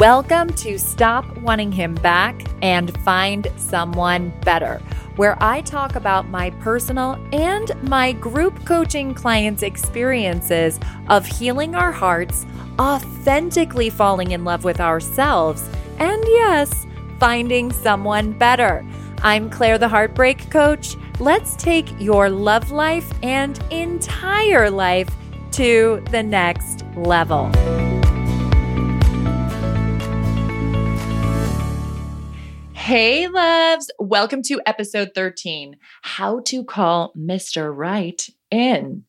Welcome to Stop Wanting Him Back and Find Someone Better, where I talk about my personal and my group coaching clients' experiences of healing our hearts, authentically falling in love with ourselves, and yes, finding someone better. I'm Claire, the Heartbreak Coach. Let's take your love life and entire life to the next level. Hey, loves. Welcome to episode 13 How to Call Mr. Right In.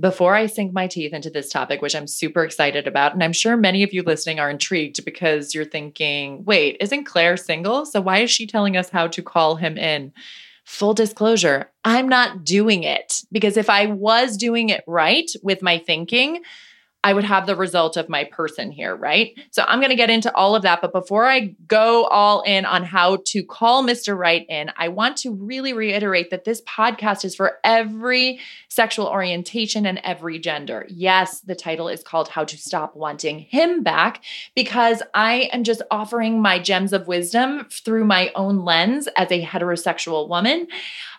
Before I sink my teeth into this topic, which I'm super excited about, and I'm sure many of you listening are intrigued because you're thinking, wait, isn't Claire single? So why is she telling us how to call him in? Full disclosure, I'm not doing it because if I was doing it right with my thinking, I would have the result of my person here, right? So I'm going to get into all of that. But before I go all in on how to call Mr. Right in, I want to really reiterate that this podcast is for every sexual orientation and every gender. Yes, the title is called How to Stop Wanting Him Back because I am just offering my gems of wisdom through my own lens as a heterosexual woman.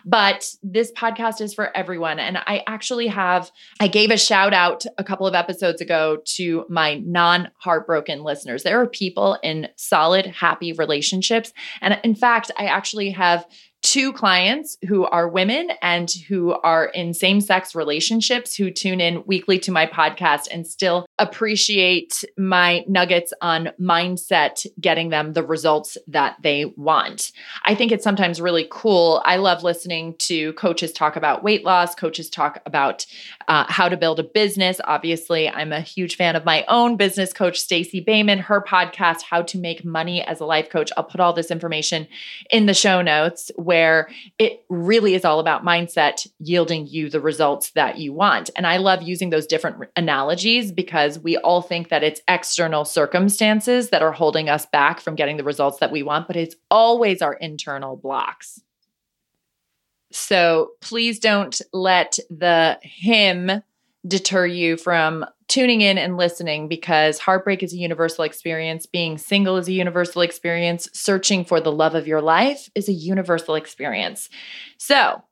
But this podcast is for everyone. And I actually have, I gave a shout out a couple of episodes ago to my non heartbroken listeners. There are people in solid, happy relationships. And in fact, I actually have two clients who are women and who are in same sex relationships who tune in weekly to my podcast and still appreciate my nuggets on mindset getting them the results that they want. I think it's sometimes really cool. I love listening to coaches talk about weight loss, coaches talk about uh, how to build a business. Obviously, I'm a huge fan of my own business coach, Stacey Boehman, her podcast, How to Make Money as a Life Coach. I'll put all this information in the show notes where where it really is all about mindset yielding you the results that you want. And I love using those different analogies because we all think that it's external circumstances that are holding us back from getting the results that we want, but it's always our internal blocks. So please don't let the him deter you from tuning in and listening because heartbreak is a universal experience. Being single is a universal experience. Searching for the love of your life is a universal experience. So,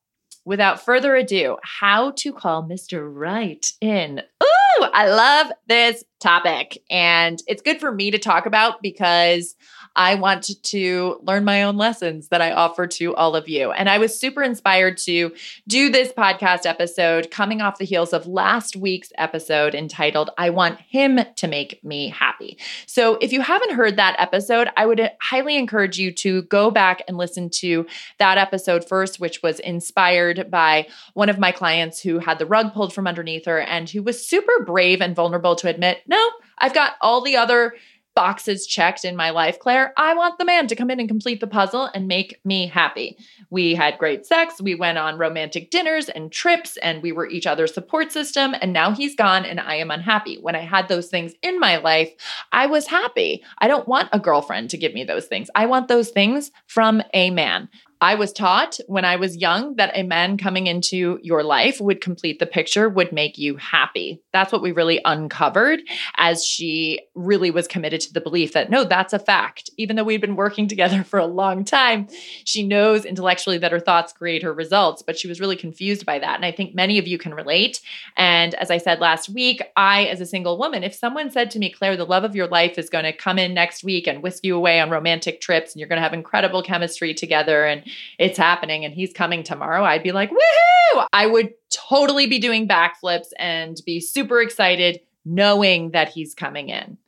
without further ado, how to call Mr. Right in. Ooh, I love this topic. And it's good for me to talk about because I want to learn my own lessons that I offer to all of you. And I was super inspired to do this podcast episode coming off the heels of last week's episode entitled, I Want Him to Make Me Happy. So if you haven't heard that episode, I would highly encourage you to go back and listen to that episode first, which was inspired by one of my clients who had the rug pulled from underneath her and who was super brave and vulnerable to admit, no, I've got all the other boxes checked in my life, Claire. I want the man to come in and complete the puzzle and make me happy. We had great sex. We went on romantic dinners and trips, and we were each other's support system. And now he's gone, and I am unhappy. When I had those things in my life, I was happy. I don't want a girlfriend to give me those things. I want those things from a man. I was taught when I was young that a man coming into your life would complete the picture, would make you happy. That's what we really uncovered as she really was committed to the belief that no, that's a fact. Even though we'd been working together for a long time, she knows intellectually that her thoughts create her results, but she was really confused by that. And I think many of you can relate. And as I said last week, I, as a single woman, if someone said to me, Claire, the love of your life is going to come in next week and whisk you away on romantic trips and you're going to have incredible chemistry together and it's happening and he's coming tomorrow, I'd be like, woohoo! I would totally be doing backflips and be super excited knowing that he's coming in.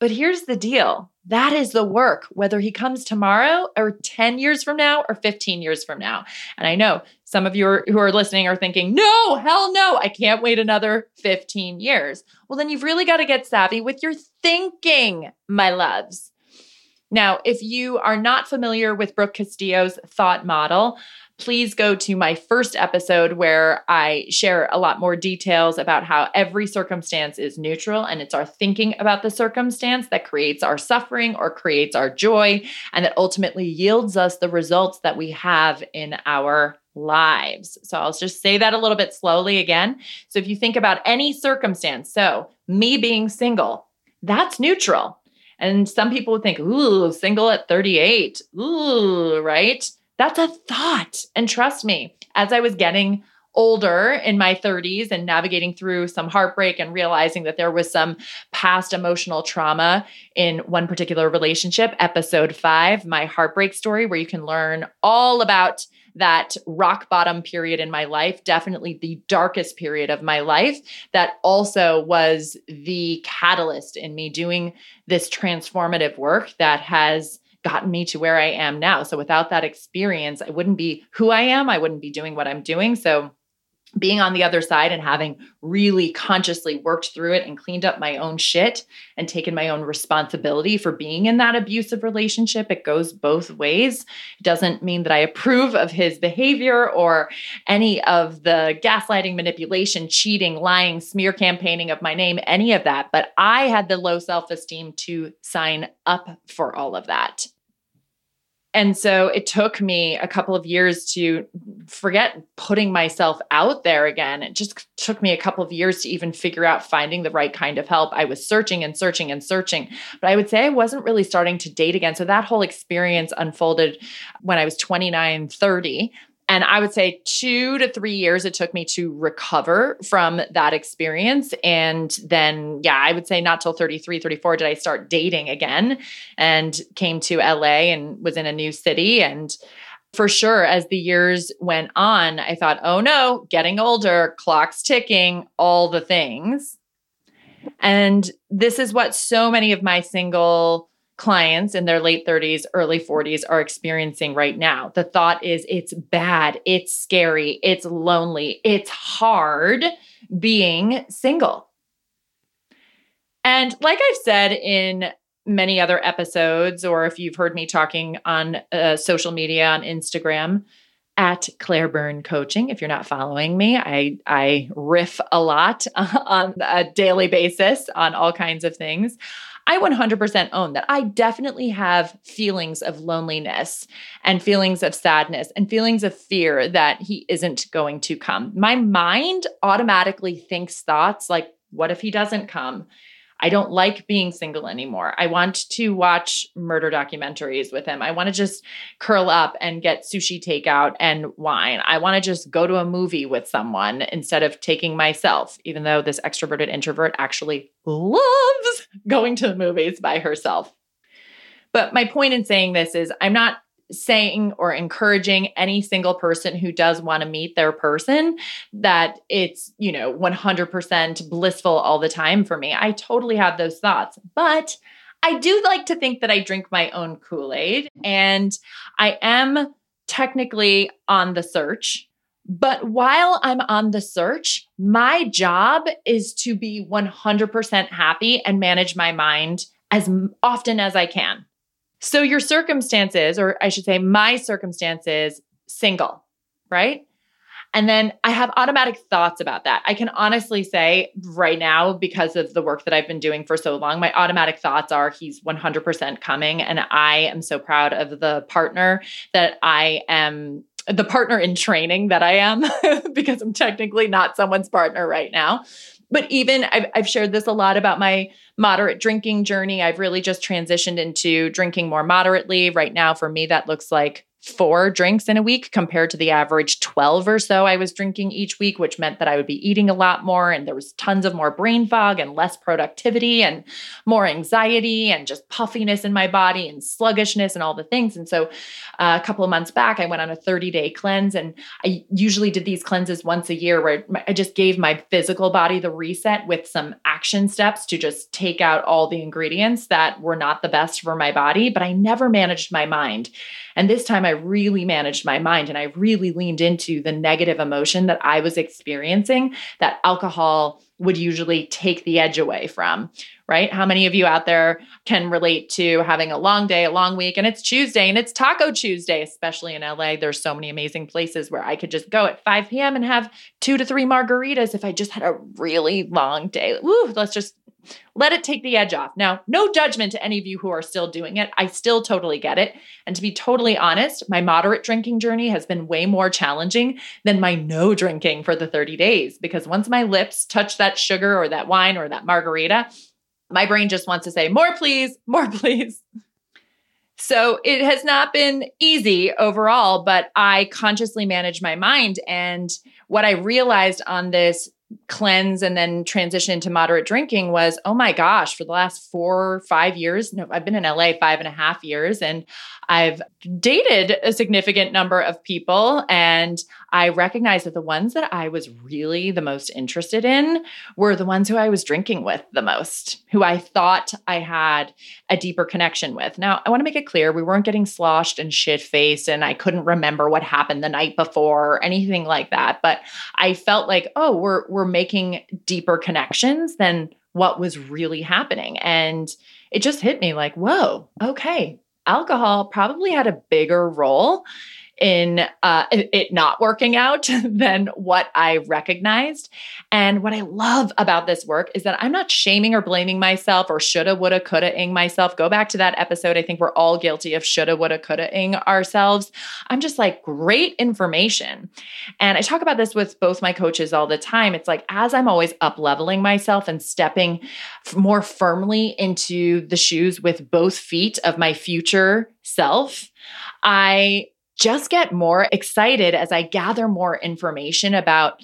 But here's the deal that is the work, whether he comes tomorrow or 10 years from now or 15 years from now. And I know some of you are, who are listening are thinking, no, hell no, I can't wait another 15 years. Well, then you've really got to get savvy with your thinking, my loves. Now, if you are not familiar with Brooke Castillo's thought model, please go to my first episode where I share a lot more details about how every circumstance is neutral and it's our thinking about the circumstance that creates our suffering or creates our joy and that ultimately yields us the results that we have in our lives. So I'll just say that a little bit slowly again. So if you think about any circumstance, so me being single, that's neutral. And some people would think, ooh, single at 38. Ooh, right? That's a thought. And trust me, as I was getting older in my 30s and navigating through some heartbreak and realizing that there was some past emotional trauma in one particular relationship, episode five, my heartbreak story, where you can learn all about that rock bottom period in my life, definitely the darkest period of my life, that also was the catalyst in me doing this transformative work that has gotten me to where I am now. So without that experience, I wouldn't be who I am. I wouldn't be doing what I'm doing. So being on the other side and having really consciously worked through it and cleaned up my own shit and taken my own responsibility for being in that abusive relationship, it goes both ways. It doesn't mean that I approve of his behavior or any of the gaslighting, manipulation, cheating, lying, smear campaigning of my name, any of that. But I had the low self esteem to sign up for all of that. And so it took me a couple of years to forget putting myself out there again. It just took me a couple of years to even figure out finding the right kind of help. I was searching and searching and searching, but I would say I wasn't really starting to date again. So that whole experience unfolded when I was 29, 30. And I would say two to three years it took me to recover from that experience. And then, yeah, I would say not till 33, 34 did I start dating again and came to LA and was in a new city. And for sure, as the years went on, I thought, oh no, getting older, clock's ticking, all the things. And this is what so many of my single clients in their late 30s, early 40s are experiencing right now. The thought is it's bad, it's scary, it's lonely, it's hard being single. And like I've said in many other episodes, or if you've heard me talking on uh, social media on Instagram, at Claire Byrne Coaching. If you're not following me, I I riff a lot on a daily basis on all kinds of things. I 100% own that I definitely have feelings of loneliness and feelings of sadness and feelings of fear that he isn't going to come. My mind automatically thinks thoughts like, what if he doesn't come? I don't like being single anymore. I want to watch murder documentaries with him. I want to just curl up and get sushi takeout and wine. I want to just go to a movie with someone instead of taking myself, even though this extroverted introvert actually loves going to the movies by herself. But my point in saying this is I'm not saying or encouraging any single person who does want to meet their person that it's, you know, 100% blissful all the time for me. I totally have those thoughts. But I do like to think that I drink my own Kool Aid and I am technically on the search. But while I'm on the search, my job is to be 100% happy and manage my mind as often as I can. So your circumstances, or I should say, my circumstances, single, right? And then I have automatic thoughts about that. I can honestly say right now, because of the work that I've been doing for so long, my automatic thoughts are he's 100% coming. And I am so proud of the partner that I am, the partner in training that I am, because I'm technically not someone's partner right now but even I've, I've shared this a lot about my moderate drinking journey. I've really just transitioned into drinking more moderately. Right now, for me, that looks like four drinks in a week compared to the average 12 or so I was drinking each week, which meant that I would be eating a lot more. And there was tons of more brain fog and less productivity and more anxiety and just puffiness in my body and sluggishness and all the things. And so uh, a couple of months back, I went on a 30 day cleanse. And I usually did these cleanses once a year where I just gave my physical body the reset with some action steps to just take out all the ingredients that were not the best for my body. But I never managed my mind. And this time I really managed my mind and I really leaned into the negative emotion that I was experiencing that alcohol would usually take the edge away from, right? How many of you out there can relate to having a long day, a long week, and it's Tuesday and it's Taco Tuesday, especially in LA? There's so many amazing places where I could just go at 5 p.m. and have two to three margaritas if I just had a really long day. Woo, let's just let it take the edge off. Now, no judgment to any of you who are still doing it. I still totally get it. And to be totally honest, my moderate drinking journey has been way more challenging than my no drinking for the 30 days because once my lips touch that sugar or that wine or that margarita, My brain just wants to say, more, please, more, please. So it has not been easy overall, but I consciously manage my mind. And what I realized on this cleanse and then transition into moderate drinking was oh my gosh for the last four five years no i've been in la five and a half years and i've dated a significant number of people and i recognized that the ones that i was really the most interested in were the ones who i was drinking with the most who i thought i had a deeper connection with. Now i want to make it clear we weren't getting sloshed and shit faced and i couldn't remember what happened the night before or anything like that but i felt like oh we're, we're making deeper connections than what was really happening. And it just hit me like, whoa, okay, alcohol probably had a bigger role in uh, it not working out than what I recognized. And what I love about this work is that I'm not shaming or blaming myself or shoulda, woulda, coulda ing myself. Go back to that episode. I think we're all guilty of shoulda, woulda, coulda ing ourselves. I'm just like, great information. And I talk about this with both my coaches all the time. It's like, as I'm always up leveling myself and stepping more firmly into the shoes with both feet of my future self, I just get more excited as I gather more information about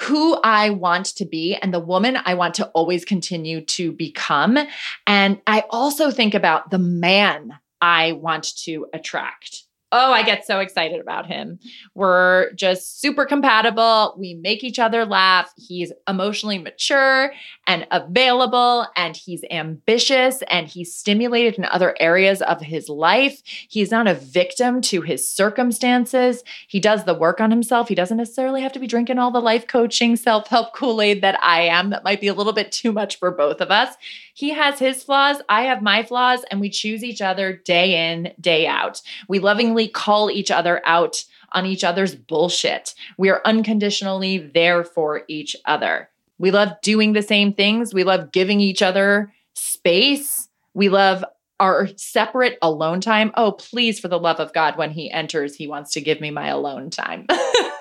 who I want to be and the woman I want to always continue to become. And I also think about the man I want to attract. Oh, I get so excited about him. We're just super compatible. We make each other laugh. He's emotionally mature and available, and he's ambitious and he's stimulated in other areas of his life. He's not a victim to his circumstances. He does the work on himself. He doesn't necessarily have to be drinking all the life coaching, self help Kool Aid that I am. That might be a little bit too much for both of us. He has his flaws, I have my flaws, and we choose each other day in, day out. We lovingly call each other out on each other's bullshit. We are unconditionally there for each other. We love doing the same things. We love giving each other space. We love our separate alone time. Oh, please, for the love of God, when he enters, he wants to give me my alone time.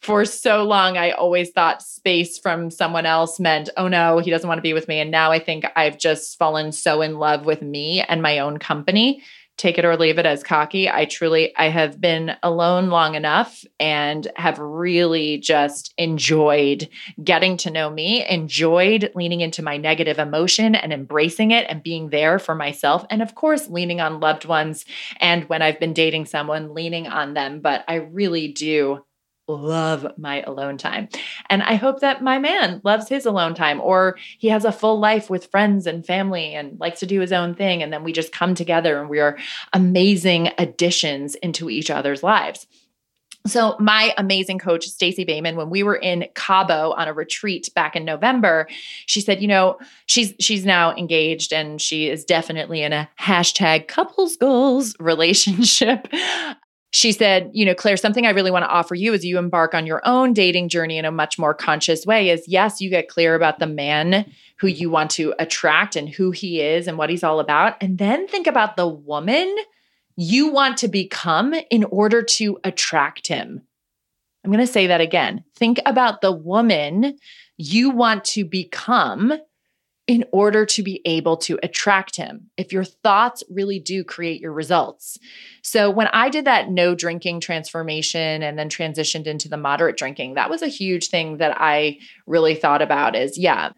for so long, I always thought space from someone else meant, oh no, he doesn't want to be with me. And now I think I've just fallen so in love with me and my own company. Take it or leave it as cocky. I truly, I have been alone long enough and have really just enjoyed getting to know me, enjoyed leaning into my negative emotion and embracing it and being there for myself. And of course, leaning on loved ones. And when I've been dating someone, leaning on them. But I really do love my alone time. And I hope that my man loves his alone time or he has a full life with friends and family and likes to do his own thing. And then we just come together and we are amazing additions into each other's lives. So my amazing coach Stacey Boehman when we were in Cabo on a retreat back in November, she said, you know, she's she's now engaged and she is definitely in a hashtag couples goals relationship she said, you know, Claire, something I really want to offer you as you embark on your own dating journey in a much more conscious way is yes, you get clear about the man who you want to attract and who he is and what he's all about. And then think about the woman you want to become in order to attract him. I'm going to say that again. Think about the woman you want to become in order to be able to attract him. If your thoughts really do create your results. So, when I did that no drinking transformation and then transitioned into the moderate drinking, that was a huge thing that I really thought about is yeah,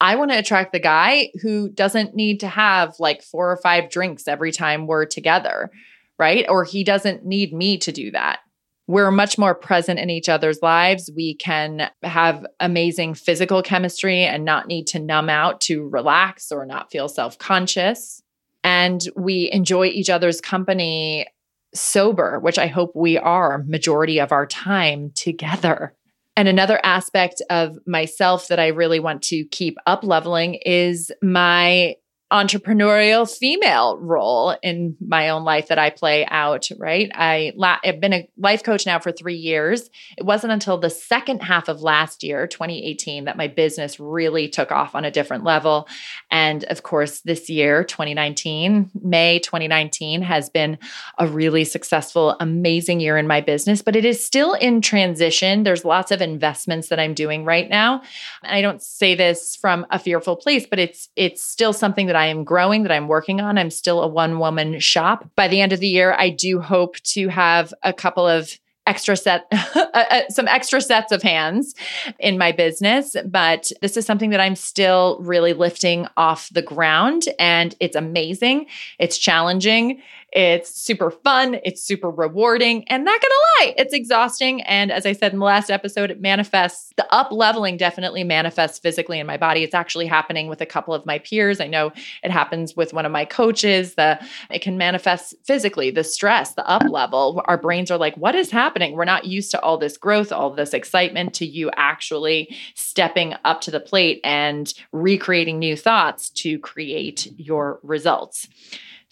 I want to attract the guy who doesn't need to have like four or five drinks every time we're together, right? Or he doesn't need me to do that we're much more present in each other's lives. We can have amazing physical chemistry and not need to numb out to relax or not feel self conscious. And we enjoy each other's company sober, which I hope we are majority of our time together. And another aspect of myself that I really want to keep up leveling is my entrepreneurial female role in my own life that I play out, right? I la- I've been a life coach now for 3 years. It wasn't until the second half of last year, 2018, that my business really took off on a different level. And of course, this year, 2019, May 2019 has been a really successful, amazing year in my business, but it is still in transition. There's lots of investments that I'm doing right now. And I don't say this from a fearful place, but it's it's still something that I am growing, that I'm working on. I'm still a one woman shop. By the end of the year, I do hope to have a couple of extra set uh, uh, some extra sets of hands in my business but this is something that I'm still really lifting off the ground and it's amazing it's challenging it's super fun, it's super rewarding, and not gonna lie, it's exhausting. And as I said in the last episode, it manifests the up leveling definitely manifests physically in my body. It's actually happening with a couple of my peers. I know it happens with one of my coaches. The it can manifest physically, the stress, the up level. Our brains are like, what is happening? We're not used to all this growth, all this excitement, to you actually stepping up to the plate and recreating new thoughts to create your results.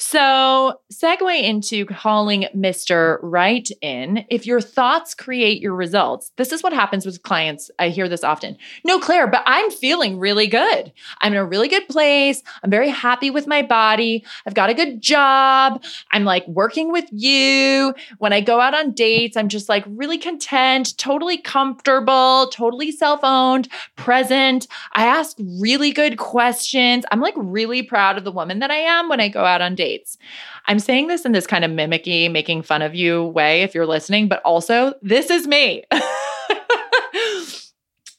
So, segue into calling Mr. Right in. If your thoughts create your results, this is what happens with clients. I hear this often. No, Claire, but I'm feeling really good. I'm in a really good place. I'm very happy with my body. I've got a good job. I'm like working with you. When I go out on dates, I'm just like really content, totally comfortable, totally self owned, present. I ask really good questions. I'm like really proud of the woman that I am when I go out on dates. I'm saying this in this kind of mimicky, making fun of you way if you're listening, but also this is me.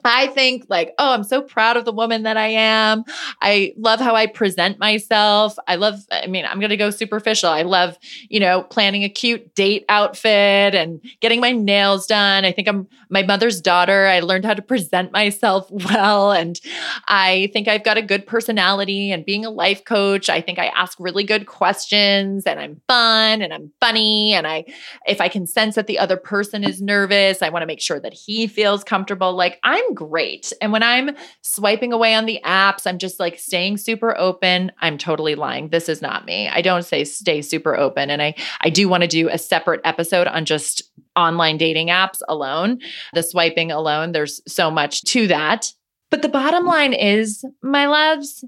I think like, oh, I'm so proud of the woman that I am. I love how I present myself. I love, I mean, I'm going to go superficial. I love, you know, planning a cute date outfit and getting my nails done. I think I'm my mother's daughter. I learned how to present myself well. And I think I've got a good personality and being a life coach, I think I ask really good questions and I'm fun and I'm funny. And I, if I can sense that the other person is nervous, I want to make sure that he feels comfortable. Like I'm great. And when I'm swiping away on the apps, I'm just like staying super open. I'm totally lying. This is not me. I don't say stay super open. And I I do want to do a separate episode on just online dating apps alone. The swiping alone, there's so much to that. But the bottom line is, my loves,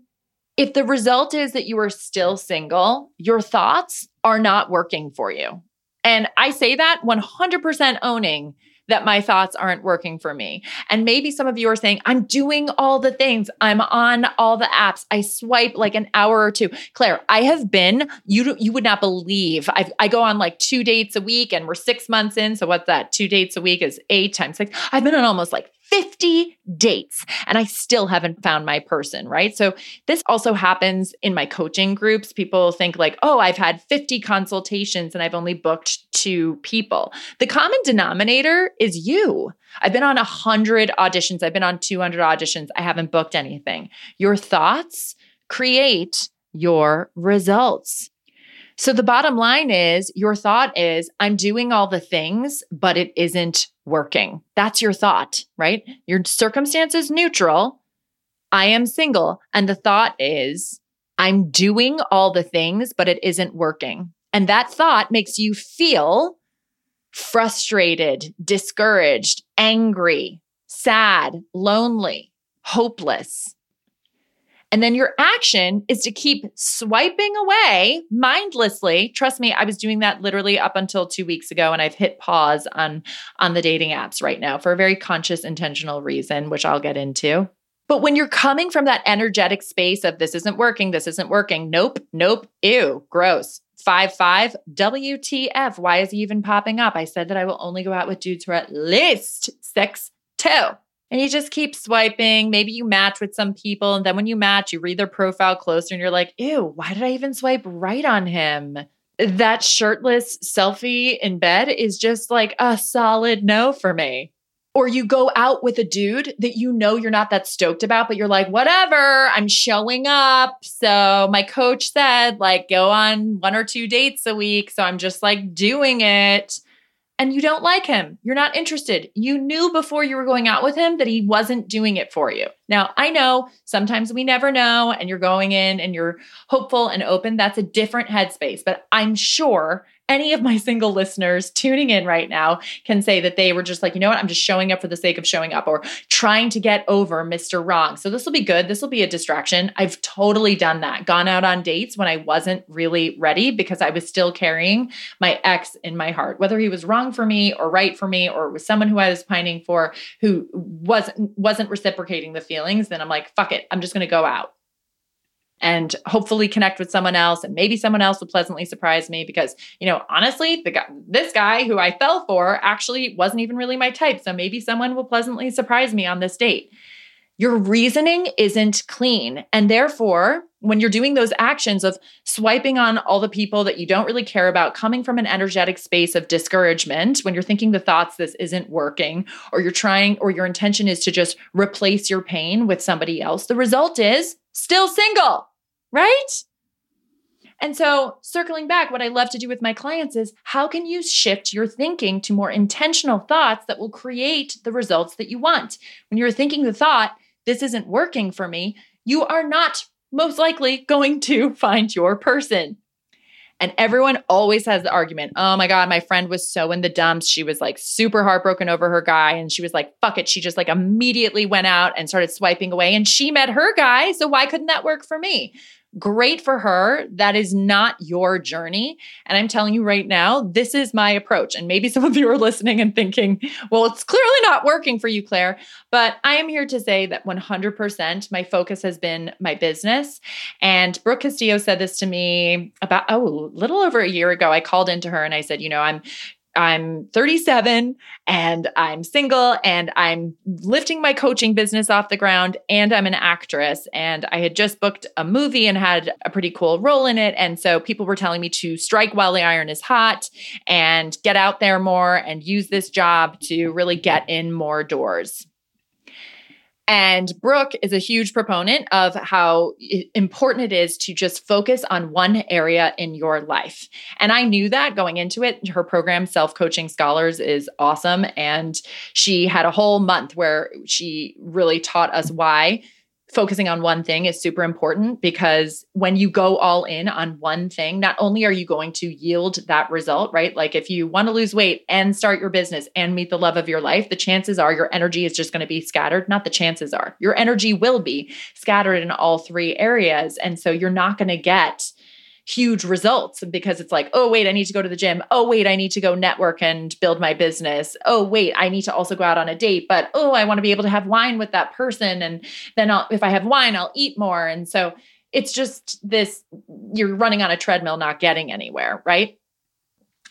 if the result is that you are still single, your thoughts are not working for you. And I say that 100% owning that my thoughts aren't working for me. And maybe some of you are saying, I'm doing all the things. I'm on all the apps. I swipe like an hour or two. Claire, I have been, you, you would not believe, i I go on like two dates a week and we're six months in. So what's that? Two dates a week is eight times six. I've been on almost like 50 dates and I still haven't found my person, right? So this also happens in my coaching groups. People think like, "Oh, I've had 50 consultations and I've only booked two people." The common denominator is you. I've been on 100 auditions, I've been on 200 auditions, I haven't booked anything. Your thoughts create your results. So the bottom line is your thought is, I'm doing all the things, but it isn't working. That's your thought, right? Your circumstance is neutral. I am single. And the thought is, I'm doing all the things, but it isn't working. And that thought makes you feel frustrated, discouraged, angry, sad, lonely, hopeless. And then your action is to keep swiping away mindlessly. Trust me, I was doing that literally up until 2 weeks ago and I've hit pause on on the dating apps right now for a very conscious intentional reason, which I'll get into. But when you're coming from that energetic space of this isn't working, this isn't working, nope, nope, ew, gross. Five five WTF. Why is he even popping up? I said that I will only go out with dudes who are at least six two and you just keep swiping. Maybe you match with some people. And then when you match, you read their profile closer and you're like, ew, why did I even swipe right on him? That shirtless selfie in bed is just like a solid no for me. Or you go out with a dude that you know you're not that stoked about, but you're like, whatever, I'm showing up. So my coach said, like, go on one or two dates a week. So I'm just like doing it. And you don't like him. You're not interested. You knew before you were going out with him that he wasn't doing it for you. Now, I know sometimes we never know, and you're going in and you're hopeful and open. That's a different headspace, but I'm sure any of my single listeners tuning in right now can say that they were just like, you know what, I'm just showing up for the sake of showing up or trying to get over Mr. Wrong. So this will be good. This will be a distraction. I've totally done that. Gone out on dates when I wasn't really ready because I was still carrying my ex in my heart, whether he was wrong for me or right for me or was someone who I was pining for who wasn't wasn't reciprocating the feelings, then I'm like, fuck it. I'm just to go out and hopefully connect with someone else. And maybe someone else will pleasantly surprise me because you know honestly the guy this guy who I fell for actually wasn't even really my type. So maybe someone will pleasantly surprise me on this date. Your reasoning isn't clean. And therefore when you're doing those actions of swiping on all the people that you don't really care about, coming from an energetic space of discouragement, when you're thinking the thoughts, this isn't working, or you're trying, or your intention is to just replace your pain with somebody else, the result is still single right? And so, circling back, what I love to do with my clients is how can you shift your thinking to more intentional thoughts that will create the results that you want? When you're thinking the thought, this isn't working for me, you are not most likely going to find your person. And everyone always has the argument oh my God, my friend was so in the dumps. She was like super heartbroken over her guy. And she was like, fuck it. She just like immediately went out and started swiping away. And she met her guy. So why couldn't that work for me? Great for her. That is not your journey. And I'm telling you right now, this is my approach. And maybe some of you are listening and thinking, well, it's clearly not working for you, Claire. But I am here to say that 100% my focus has been my business. And Brooke Castillo said this to me about, oh, a little over a year ago. I called into her and I said, you know, I'm I'm 37 and I'm single and I'm lifting my coaching business off the ground and I'm an actress and I had just booked a movie and had a pretty cool role in it and so people were telling me to strike while the iron is hot and get out there more and use this job to really get in more doors. And Brooke is a huge proponent of how important it is to just focus on one area in your life. And I knew that going into it. Her program, Self Coaching Scholars, is awesome. And she had a whole month where she really taught us why focusing on one thing is super important because when you go all in on one thing, not only are you going to yield that result, right? Like if you want to lose weight and start your business and meet the love of your life, the chances are your energy is just going to be scattered. Not the chances are, your energy will be scattered in all three areas. And so you're not going to get huge results because it's like, oh, wait, I need to go to the gym. Oh, wait, I need to go network and build my business. Oh, wait, I need to also go out on a date. But oh, I want to be able to have wine with that person. And then I'll, if I have wine, I'll eat more. And so it's just this you're running on a treadmill, not getting anywhere, right?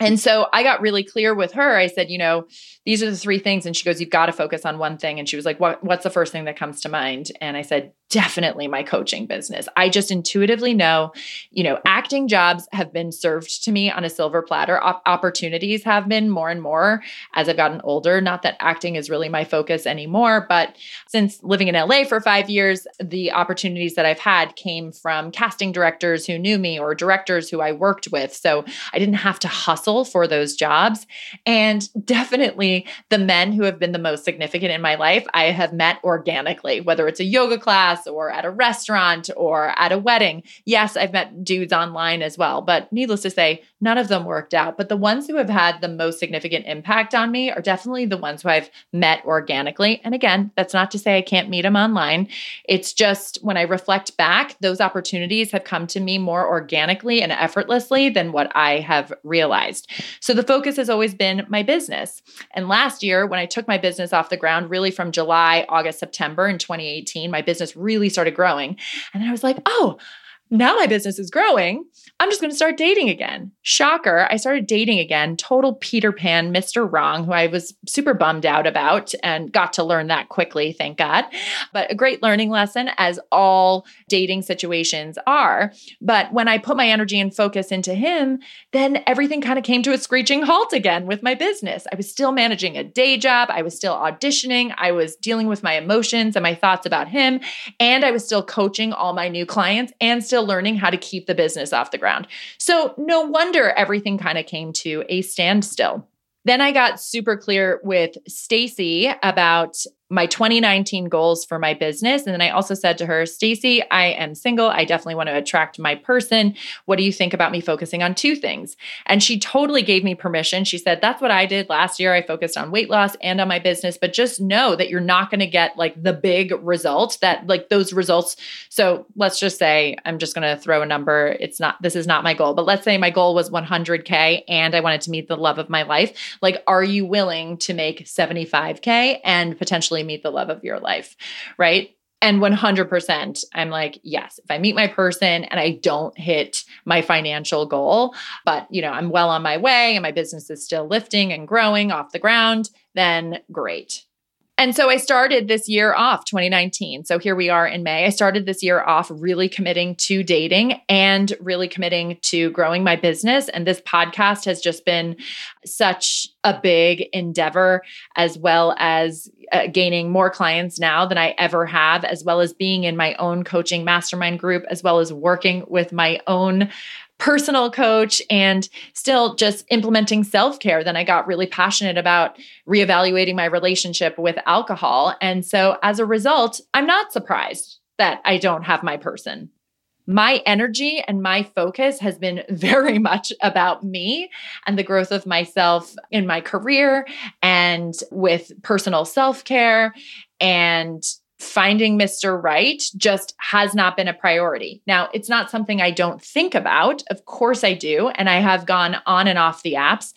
And so I got really clear with her. I said, you know, these are the three things. And she goes, you've got to focus on one thing. And she was like, what, what's the first thing that comes to mind? And I said, definitely my coaching business. I just intuitively know, you know, acting jobs have been served to me on a silver platter. Opportunities have been more and more as I've gotten older. Not that acting is really my focus anymore, but since living in LA for five years, the opportunities that I've had came from casting directors who knew me or directors who I worked with. So I didn't have to hustle for those jobs. And definitely the men who have been the most significant in my life, I have met organically, whether it's a yoga class class or at a restaurant or at a wedding. Yes, I've met dudes online as well, but needless to say, none of them worked out. But the ones who have had the most significant impact on me are definitely the ones who I've met organically. And again, that's not to say I can't meet them online. It's just when I reflect back, those opportunities have come to me more organically and effortlessly than what I have realized. So the focus has always been my business. And last year, when I took my business off the ground, really from July, August, September in 2018, my business really started growing. And then I was like, oh, now my business is growing. I'm just going to start dating again. Shocker. I started dating again. Total Peter Pan, Mr. Wrong, who I was super bummed out about and got to learn that quickly, thank God. But a great learning lesson, as all dating situations are. But when I put my energy and focus into him, then everything kind of came to a screeching halt again with my business. I was still managing a day job. I was still auditioning. I was dealing with my emotions and my thoughts about him. And I was still coaching all my new clients and still learning how to keep the business off the ground. So, no wonder everything kind of came to a standstill. Then I got super clear with Stacey about my 2019 goals for my business. And then I also said to her, Stacey, I am single. I definitely want to attract my person. What do you think about me focusing on two things? And she totally gave me permission. She said, That's what I did last year. I focused on weight loss and on my business, but just know that you're not going to get like the big result that like those results. So let's just say I'm just going to throw a number. It's not, this is not my goal, but let's say my goal was 100K and I wanted to meet the love of my life. Like, are you willing to make 75K and potentially meet the love of your life, right? And 100%, I'm like, yes, if I meet my person and I don't hit my financial goal, but you know, I'm well on my way and my business is still lifting and growing off the ground, then great. And so I started this year off 2019. So here we are in May. I started this year off really committing to dating and really committing to growing my business. And this podcast has just been such a big endeavor, as well as uh, gaining more clients now than I ever have, as well as being in my own coaching mastermind group, as well as working with my own personal coach and still just implementing self care, then I got really passionate about reevaluating my relationship with alcohol. And so as a result, I'm not surprised that I don't have my person. My energy and my focus has been very much about me and the growth of myself in my career and with personal self care and finding Mr. Right just has not been a priority. Now, it's not something I don't think about. Of course, I do. And I have gone on and off the apps.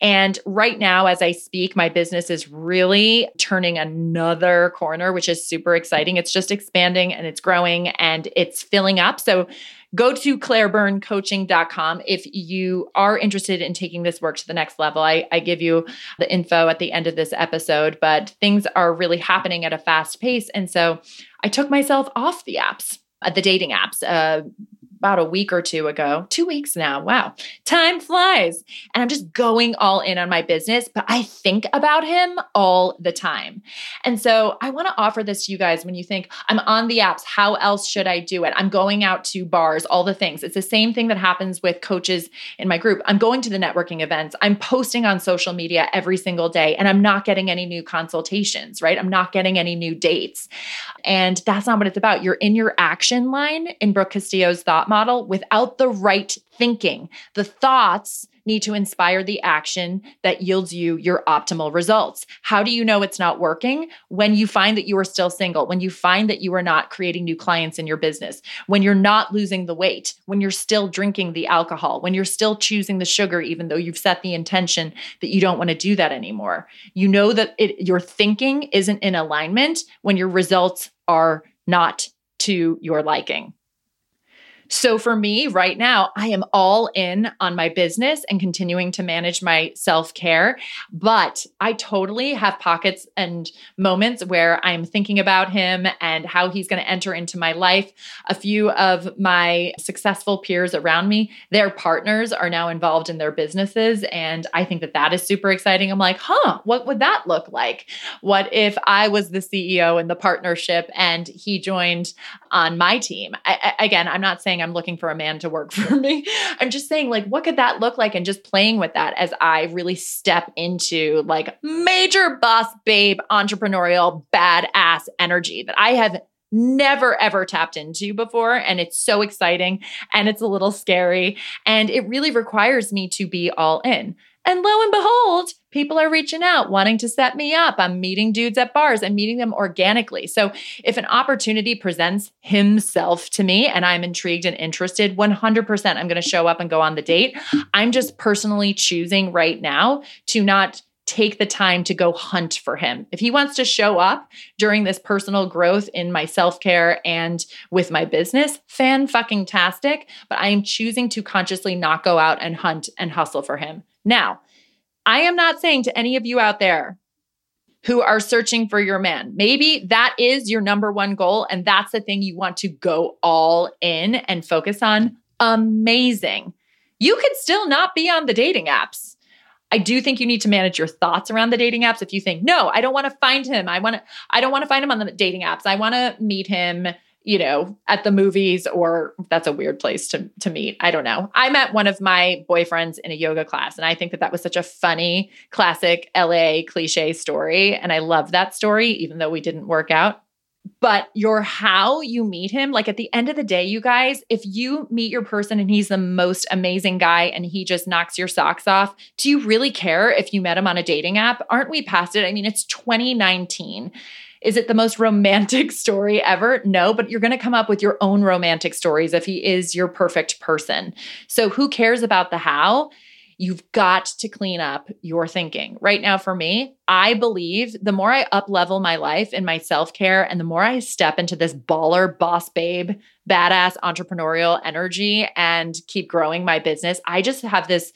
And right now, as I speak, my business is really turning another corner, which is super exciting. It's just expanding and it's growing and it's filling up. So, go to clairebyrnecoaching.com if you are interested in taking this work to the next level. I, I give you the info at the end of this episode, but things are really happening at a fast pace. And so I took myself off the apps, uh, the dating apps, uh, about a week or two ago, two weeks now. Wow, time flies. And I'm just going all in on my business, but I think about him all the time. And so I want to offer this to you guys when you think, I'm on the apps, how else should I do it? I'm going out to bars, all the things. It's the same thing that happens with coaches in my group. I'm going to the networking events, I'm posting on social media every single day, and I'm not getting any new consultations, right? I'm not getting any new dates. And that's not what it's about. You're in your action line in Brooke Castillo's thought model without the right thinking. The thoughts need to inspire the action that yields you your optimal results. How do you know it's not working? When you find that you are still single, when you find that you are not creating new clients in your business, when you're not losing the weight, when you're still drinking the alcohol, when you're still choosing the sugar, even though you've set the intention that you don't want to do that anymore. You know that it, your thinking isn't in alignment when your results are not to your liking. So for me right now, I am all in on my business and continuing to manage my self care. But I totally have pockets and moments where I'm thinking about him and how he's going to enter into my life. A few of my successful peers around me, their partners are now involved in their businesses. And I think that that is super exciting. I'm like, huh, what would that look like? What if I was the CEO in the partnership and he joined on my team? I, again, I'm not saying saying I'm looking for a man to work for me. I'm just saying, like, what could that look like? And just playing with that as I really step into like major boss babe, entrepreneurial, badass energy that I have never ever tapped into before. And it's so exciting and it's a little scary. And it really requires me to be all in. And lo and behold, people are reaching out, wanting to set me up. I'm meeting dudes at bars. I'm meeting them organically. So if an opportunity presents himself to me and I'm intrigued and interested, 100% I'm going to show up and go on the date. I'm just personally choosing right now to not take the time to go hunt for him. If he wants to show up during this personal growth in my self-care and with my business, fan fucking tastic, but I am choosing to consciously not go out and hunt and hustle for him. Now, I am not saying to any of you out there who are searching for your man, maybe that is your number one goal and that's the thing you want to go all in and focus on. Amazing. You could still not be on the dating apps I do think you need to manage your thoughts around the dating apps. If you think, no, I don't want to find him. I want to, I don't want to find him on the dating apps. I want to meet him, you know, at the movies or that's a weird place to to meet. I don't know. I met one of my boyfriends in a yoga class and I think that that was such a funny classic LA cliche story and I love that story even though we didn't work out. But your how you meet him, like at the end of the day, you guys, if you meet your person and he's the most amazing guy and he just knocks your socks off, do you really care if you met him on a dating app? Aren't we past it? I mean, it's 2019 is it the most romantic story ever? No, but you're going to come up with your own romantic stories if he is your perfect person. So who cares about the how? You've got to clean up your thinking. Right now, for me, I believe the more I up level my life and my self care, and the more I step into this baller, boss babe, badass entrepreneurial energy and keep growing my business, I just have this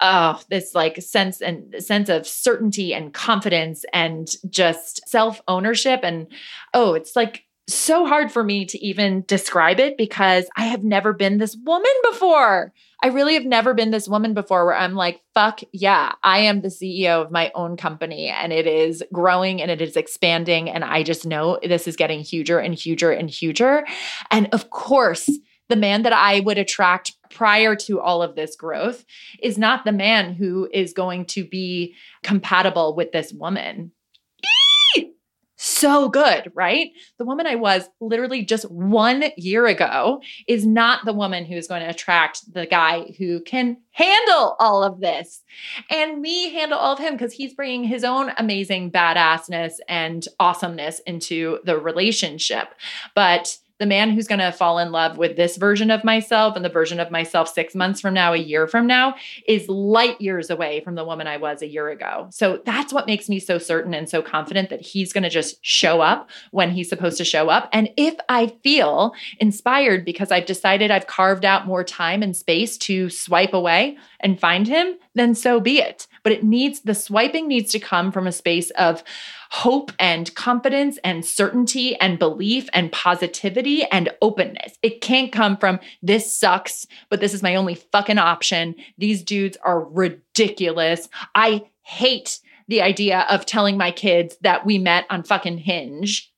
oh, this like sense and sense of certainty and confidence and just self ownership. And oh, it's like so hard for me to even describe it because I have never been this woman before. I really have never been this woman before where I'm like, fuck yeah, I am the CEO of my own company and it is growing and it is expanding. And I just know this is getting huger and huger and huger. And of course, the man that I would attract prior to all of this growth is not the man who is going to be compatible with this woman. Eee! So good, right? The woman I was literally just one year ago is not the woman who's going to attract the guy who can handle all of this and me handle all of him because he's bringing his own amazing badassness and awesomeness into the relationship. But the man who's going to fall in love with this version of myself and the version of myself six months from now, a year from now, is light years away from the woman I was a year ago. So that's what makes me so certain and so confident that he's going to just show up when he's supposed to show up. And if I feel inspired because I've decided I've carved out more time and space to swipe away and find him, then so be it. But it needs the swiping needs to come from a space of, hope and confidence and certainty and belief and positivity and openness. It can't come from this sucks, but this is my only fucking option. These dudes are ridiculous. I hate the idea of telling my kids that we met on fucking Hinge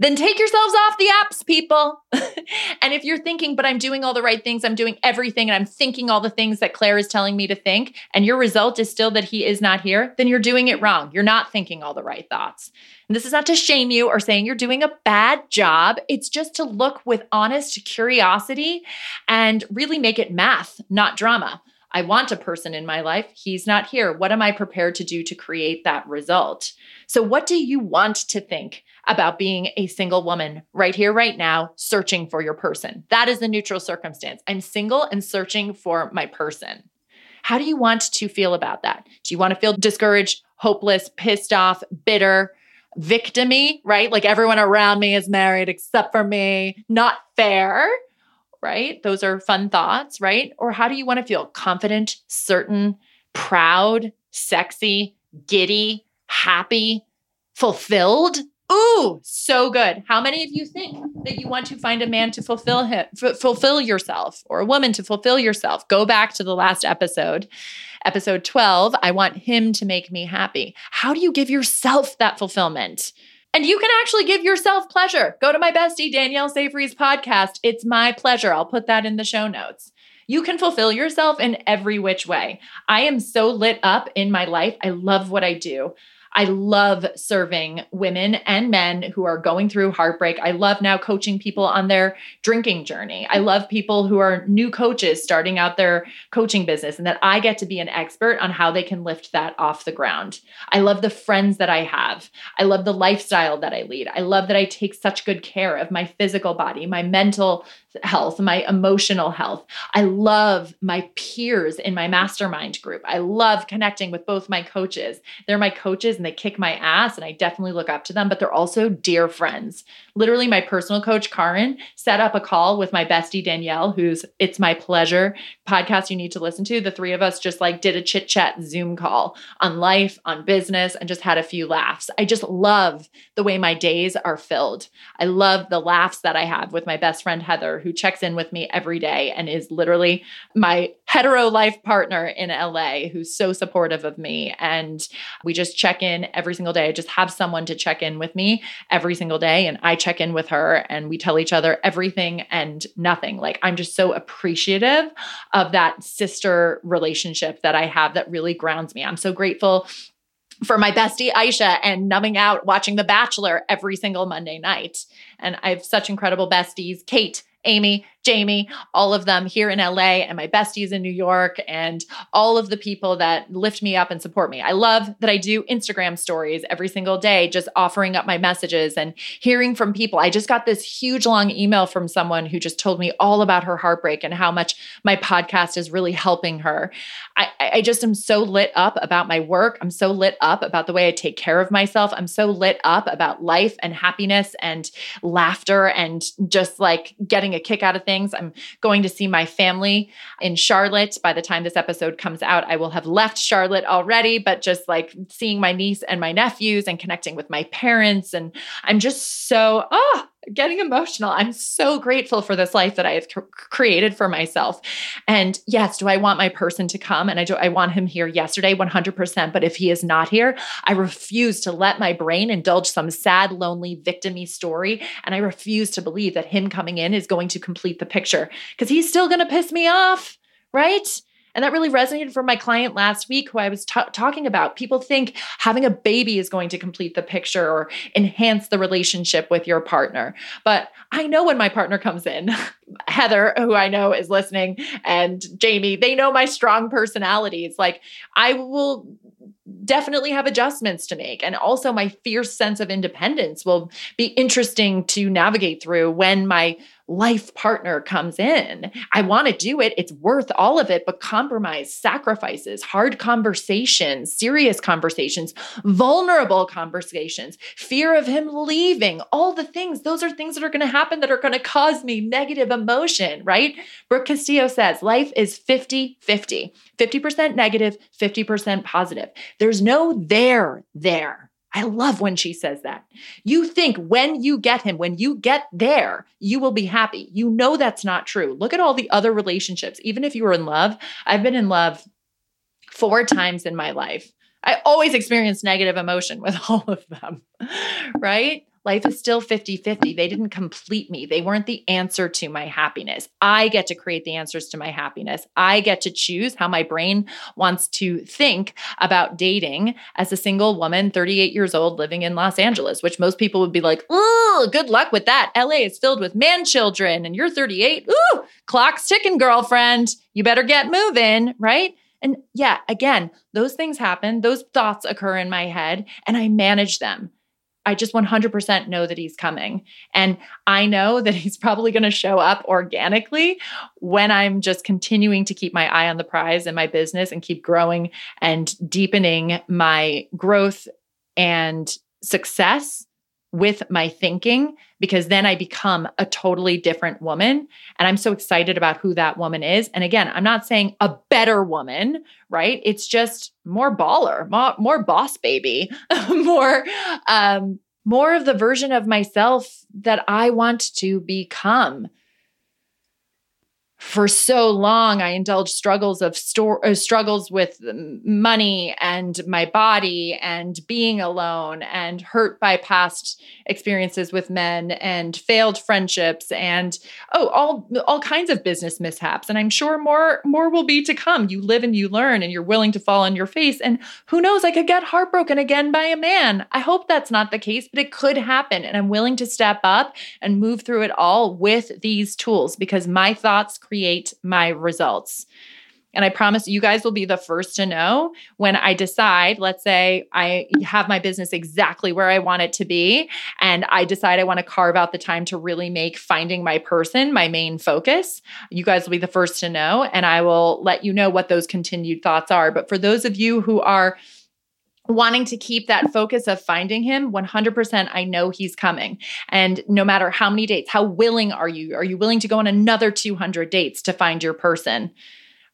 then take yourselves off the apps, people. and if you're thinking, but I'm doing all the right things, I'm doing everything, and I'm thinking all the things that Claire is telling me to think, and your result is still that he is not here, then you're doing it wrong. You're not thinking all the right thoughts. And this is not to shame you or saying you're doing a bad job. It's just to look with honest curiosity and really make it math, not drama. I want a person in my life. He's not here. What am I prepared to do to create that result? So, what do you want to think about being a single woman right here, right now, searching for your person? That is the neutral circumstance. I'm single and searching for my person. How do you want to feel about that? Do you want to feel discouraged, hopeless, pissed off, bitter? victimy, right? Like everyone around me is married except for me. Not fair right? Those are fun thoughts, right? Or how do you want to feel? Confident, certain, proud, sexy, giddy, happy, fulfilled? Ooh, so good. How many of you think that you want to find a man to fulfill him, f- fulfill yourself or a woman to fulfill yourself? Go back to the last episode, episode 12. I want him to make me happy. How do you give yourself that fulfillment? And you can actually give yourself pleasure. Go to my bestie, Danielle Savory's podcast. It's my pleasure. I'll put that in the show notes. You can fulfill yourself in every which way. I am so lit up in my life. I love what I do. I love serving women and men who are going through heartbreak. I love now coaching people on their drinking journey. I love people who are new coaches starting out their coaching business and that I get to be an expert on how they can lift that off the ground. I love the friends that I have. I love the lifestyle that I lead. I love that I take such good care of my physical body, my mental health, my emotional health. I love my peers in my mastermind group. I love connecting with both my coaches. They're my coaches and they kick my ass, and I definitely look up to them, but they're also dear friends. Literally, my personal coach, Karin, set up a call with my bestie, Danielle, who's It's My Pleasure podcast you need to listen to. The three of us just like did a chit chat Zoom call on life, on business, and just had a few laughs. I just love the way my days are filled. I love the laughs that I have with my best friend, Heather who checks in with me every day and is literally my hetero life partner in LA who's so supportive of me. And we just check in every single day. I just have someone to check in with me every single day. And I check in with her and we tell each other everything and nothing. Like I'm just so appreciative of that sister relationship that I have that really grounds me. I'm so grateful for my bestie Aisha and numbing out watching The Bachelor every single Monday night. And I have such incredible besties. Kate, Amy, Jamie, all of them here in LA, and my besties in New York, and all of the people that lift me up and support me. I love that I do Instagram stories every single day, just offering up my messages and hearing from people. I just got this huge long email from someone who just told me all about her heartbreak and how much my podcast is really helping her. I, I just am so lit up about my work. I'm so lit up about the way I take care of myself. I'm so lit up about life and happiness and laughter and just like getting a kick out of things things. I'm going to see my family in Charlotte. By the time this episode comes out, I will have left Charlotte already, but just like seeing my niece and my nephews and connecting with my parents. And I'm just so, oh, getting emotional. I'm so grateful for this life that I have created for myself. And yes, do I want my person to come? And I do I want him here yesterday 100%, but if he is not here, I refuse to let my brain indulge some sad, lonely, victimy story and I refuse to believe that him coming in is going to complete the picture because he's still going to piss me off, right? And that really resonated for my client last week, who I was t- talking about. People think having a baby is going to complete the picture or enhance the relationship with your partner. But I know when my partner comes in, Heather, who I know is listening, and Jamie, they know my strong personalities. Like I will definitely have adjustments to make. And also, my fierce sense of independence will be interesting to navigate through when my life partner comes in. I want to do it. It's worth all of it, but compromise, sacrifices, hard conversations, serious conversations, vulnerable conversations, fear of him leaving, all the things. Those are things that are going to happen that are going to cause me negative emotion, right? Brooke Castillo says life is 50 50, 50% negative, 50% positive. There's no there there. I love when she says that. You think when you get him, when you get there, you will be happy. You know that's not true. Look at all the other relationships. Even if you were in love, I've been in love four times in my life. I always experience negative emotion with all of them, right? Life is still 50 50. They didn't complete me. They weren't the answer to my happiness. I get to create the answers to my happiness. I get to choose how my brain wants to think about dating as a single woman, 38 years old, living in Los Angeles, which most people would be like, oh, good luck with that. LA is filled with man children and you're 38. Ooh, clock's ticking, girlfriend. You better get moving, right? And yeah, again, those things happen. Those thoughts occur in my head and I manage them. I just 100% know that he's coming. And I know that he's probably going to show up organically when I'm just continuing to keep my eye on the prize in my business and keep growing and deepening my growth and success with my thinking because then I become a totally different woman. And I'm so excited about who that woman is. And again, I'm not saying a better woman, right? It's just more baller, more, more boss baby, more, um, more of the version of myself that I want to become for so long i indulged struggles of store uh, struggles with money and my body and being alone and hurt by past experiences with men and failed friendships and oh all all kinds of business mishaps. And i'm sure more more will be to come. You live and you learn and you're willing to fall on your face. And who knows i could get heartbroken again by a man. I hope that's not the case but it could happen. And i'm willing to step up and move through it all with these tools because my thoughts create my results. And I promise you guys will be the first to know when I decide, let's say I have my business exactly where I want it to be, and I decide I want to carve out the time to really make finding my person my main focus. You guys will be the first to know, and I will let you know what those continued thoughts are. But for those of you who are wanting to keep that focus of finding him 100% i know he's coming and no matter how many dates how willing are you are you willing to go on another 200 dates to find your person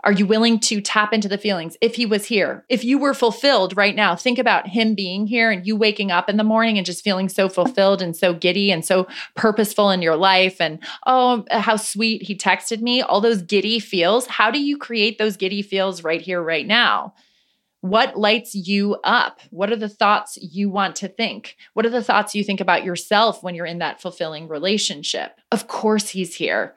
Are you willing to tap into the feelings? If he was here, if you were fulfilled right now, think about him being here and you waking up in the morning and just feeling so fulfilled and so giddy and so purposeful in your life. And oh, how sweet he texted me, all those giddy feels. How do you create those giddy feels right here, right now? What lights you up? What are the thoughts you want to think? What are the thoughts you think about yourself when you're in that fulfilling relationship? Of course, he's here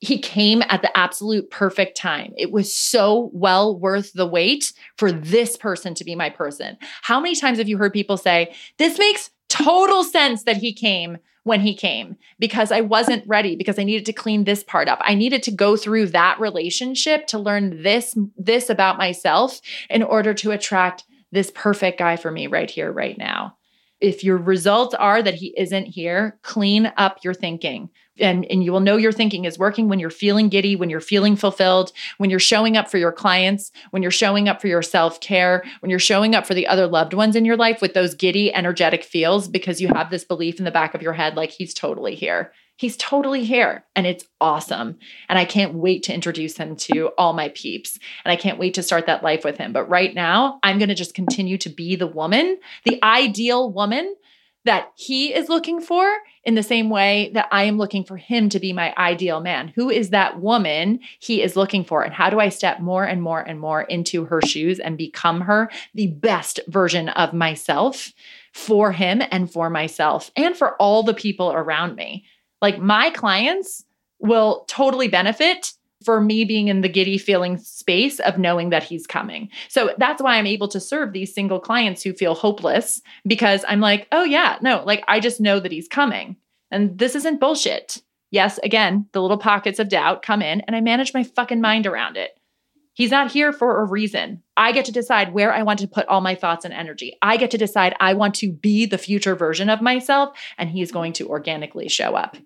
he came at the absolute perfect time. It was so well worth the wait for this person to be my person. How many times have you heard people say, This makes total sense that he came when he came because I wasn't ready because I needed to clean this part up. I needed to go through that relationship to learn this this about myself in order to attract this perfect guy for me right here right now. If your results are that he isn't here, clean up your thinking and, and you will know your thinking is working when you're feeling giddy, when you're feeling fulfilled, when you're showing up for your clients, when you're showing up for your self care, when you're showing up for the other loved ones in your life with those giddy, energetic feels because you have this belief in the back of your head like he's totally here. He's totally here and it's awesome. And I can't wait to introduce him to all my peeps. And I can't wait to start that life with him. But right now, I'm going to just continue to be the woman, the ideal woman that he is looking for in the same way that I am looking for him to be my ideal man. Who is that woman he is looking for? And how do I step more and more and more into her shoes and become her, the best version of myself for him and for myself and for all the people around me? Like my clients will totally benefit for me being in the giddy feeling space of knowing that he's coming. So that's why I'm able to serve these single clients who feel hopeless because I'm like, oh, yeah, no, like I just know that he's coming. And this isn't bullshit. Yes, again, the little pockets of doubt come in and I manage my fucking mind around it. He's not here for a reason. I get to decide where I want to put all my thoughts and energy. I get to decide I want to be the future version of myself, and he's going to organically show up.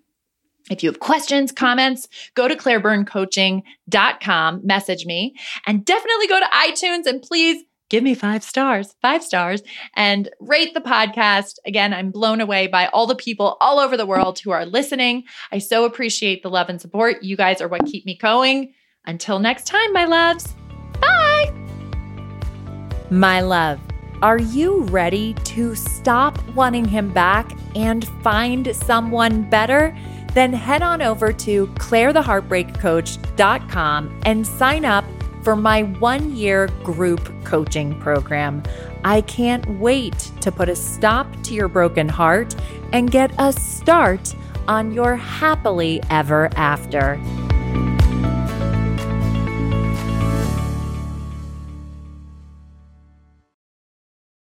If you have questions, comments, go to clairebyrnecoaching.com, message me, and definitely go to iTunes and please give me five stars, five stars, and rate the podcast. Again, I'm blown away by all the people all over the world who are listening. I so appreciate the love and support. You guys are what keep me going. Until next time, my loves. Bye. My love, are you ready to stop wanting him back and find someone better? then head on over to clairetheheartbreakcoach.com and sign up for my one year group coaching program. I can't wait to put a stop to your broken heart and get a start on your happily ever after.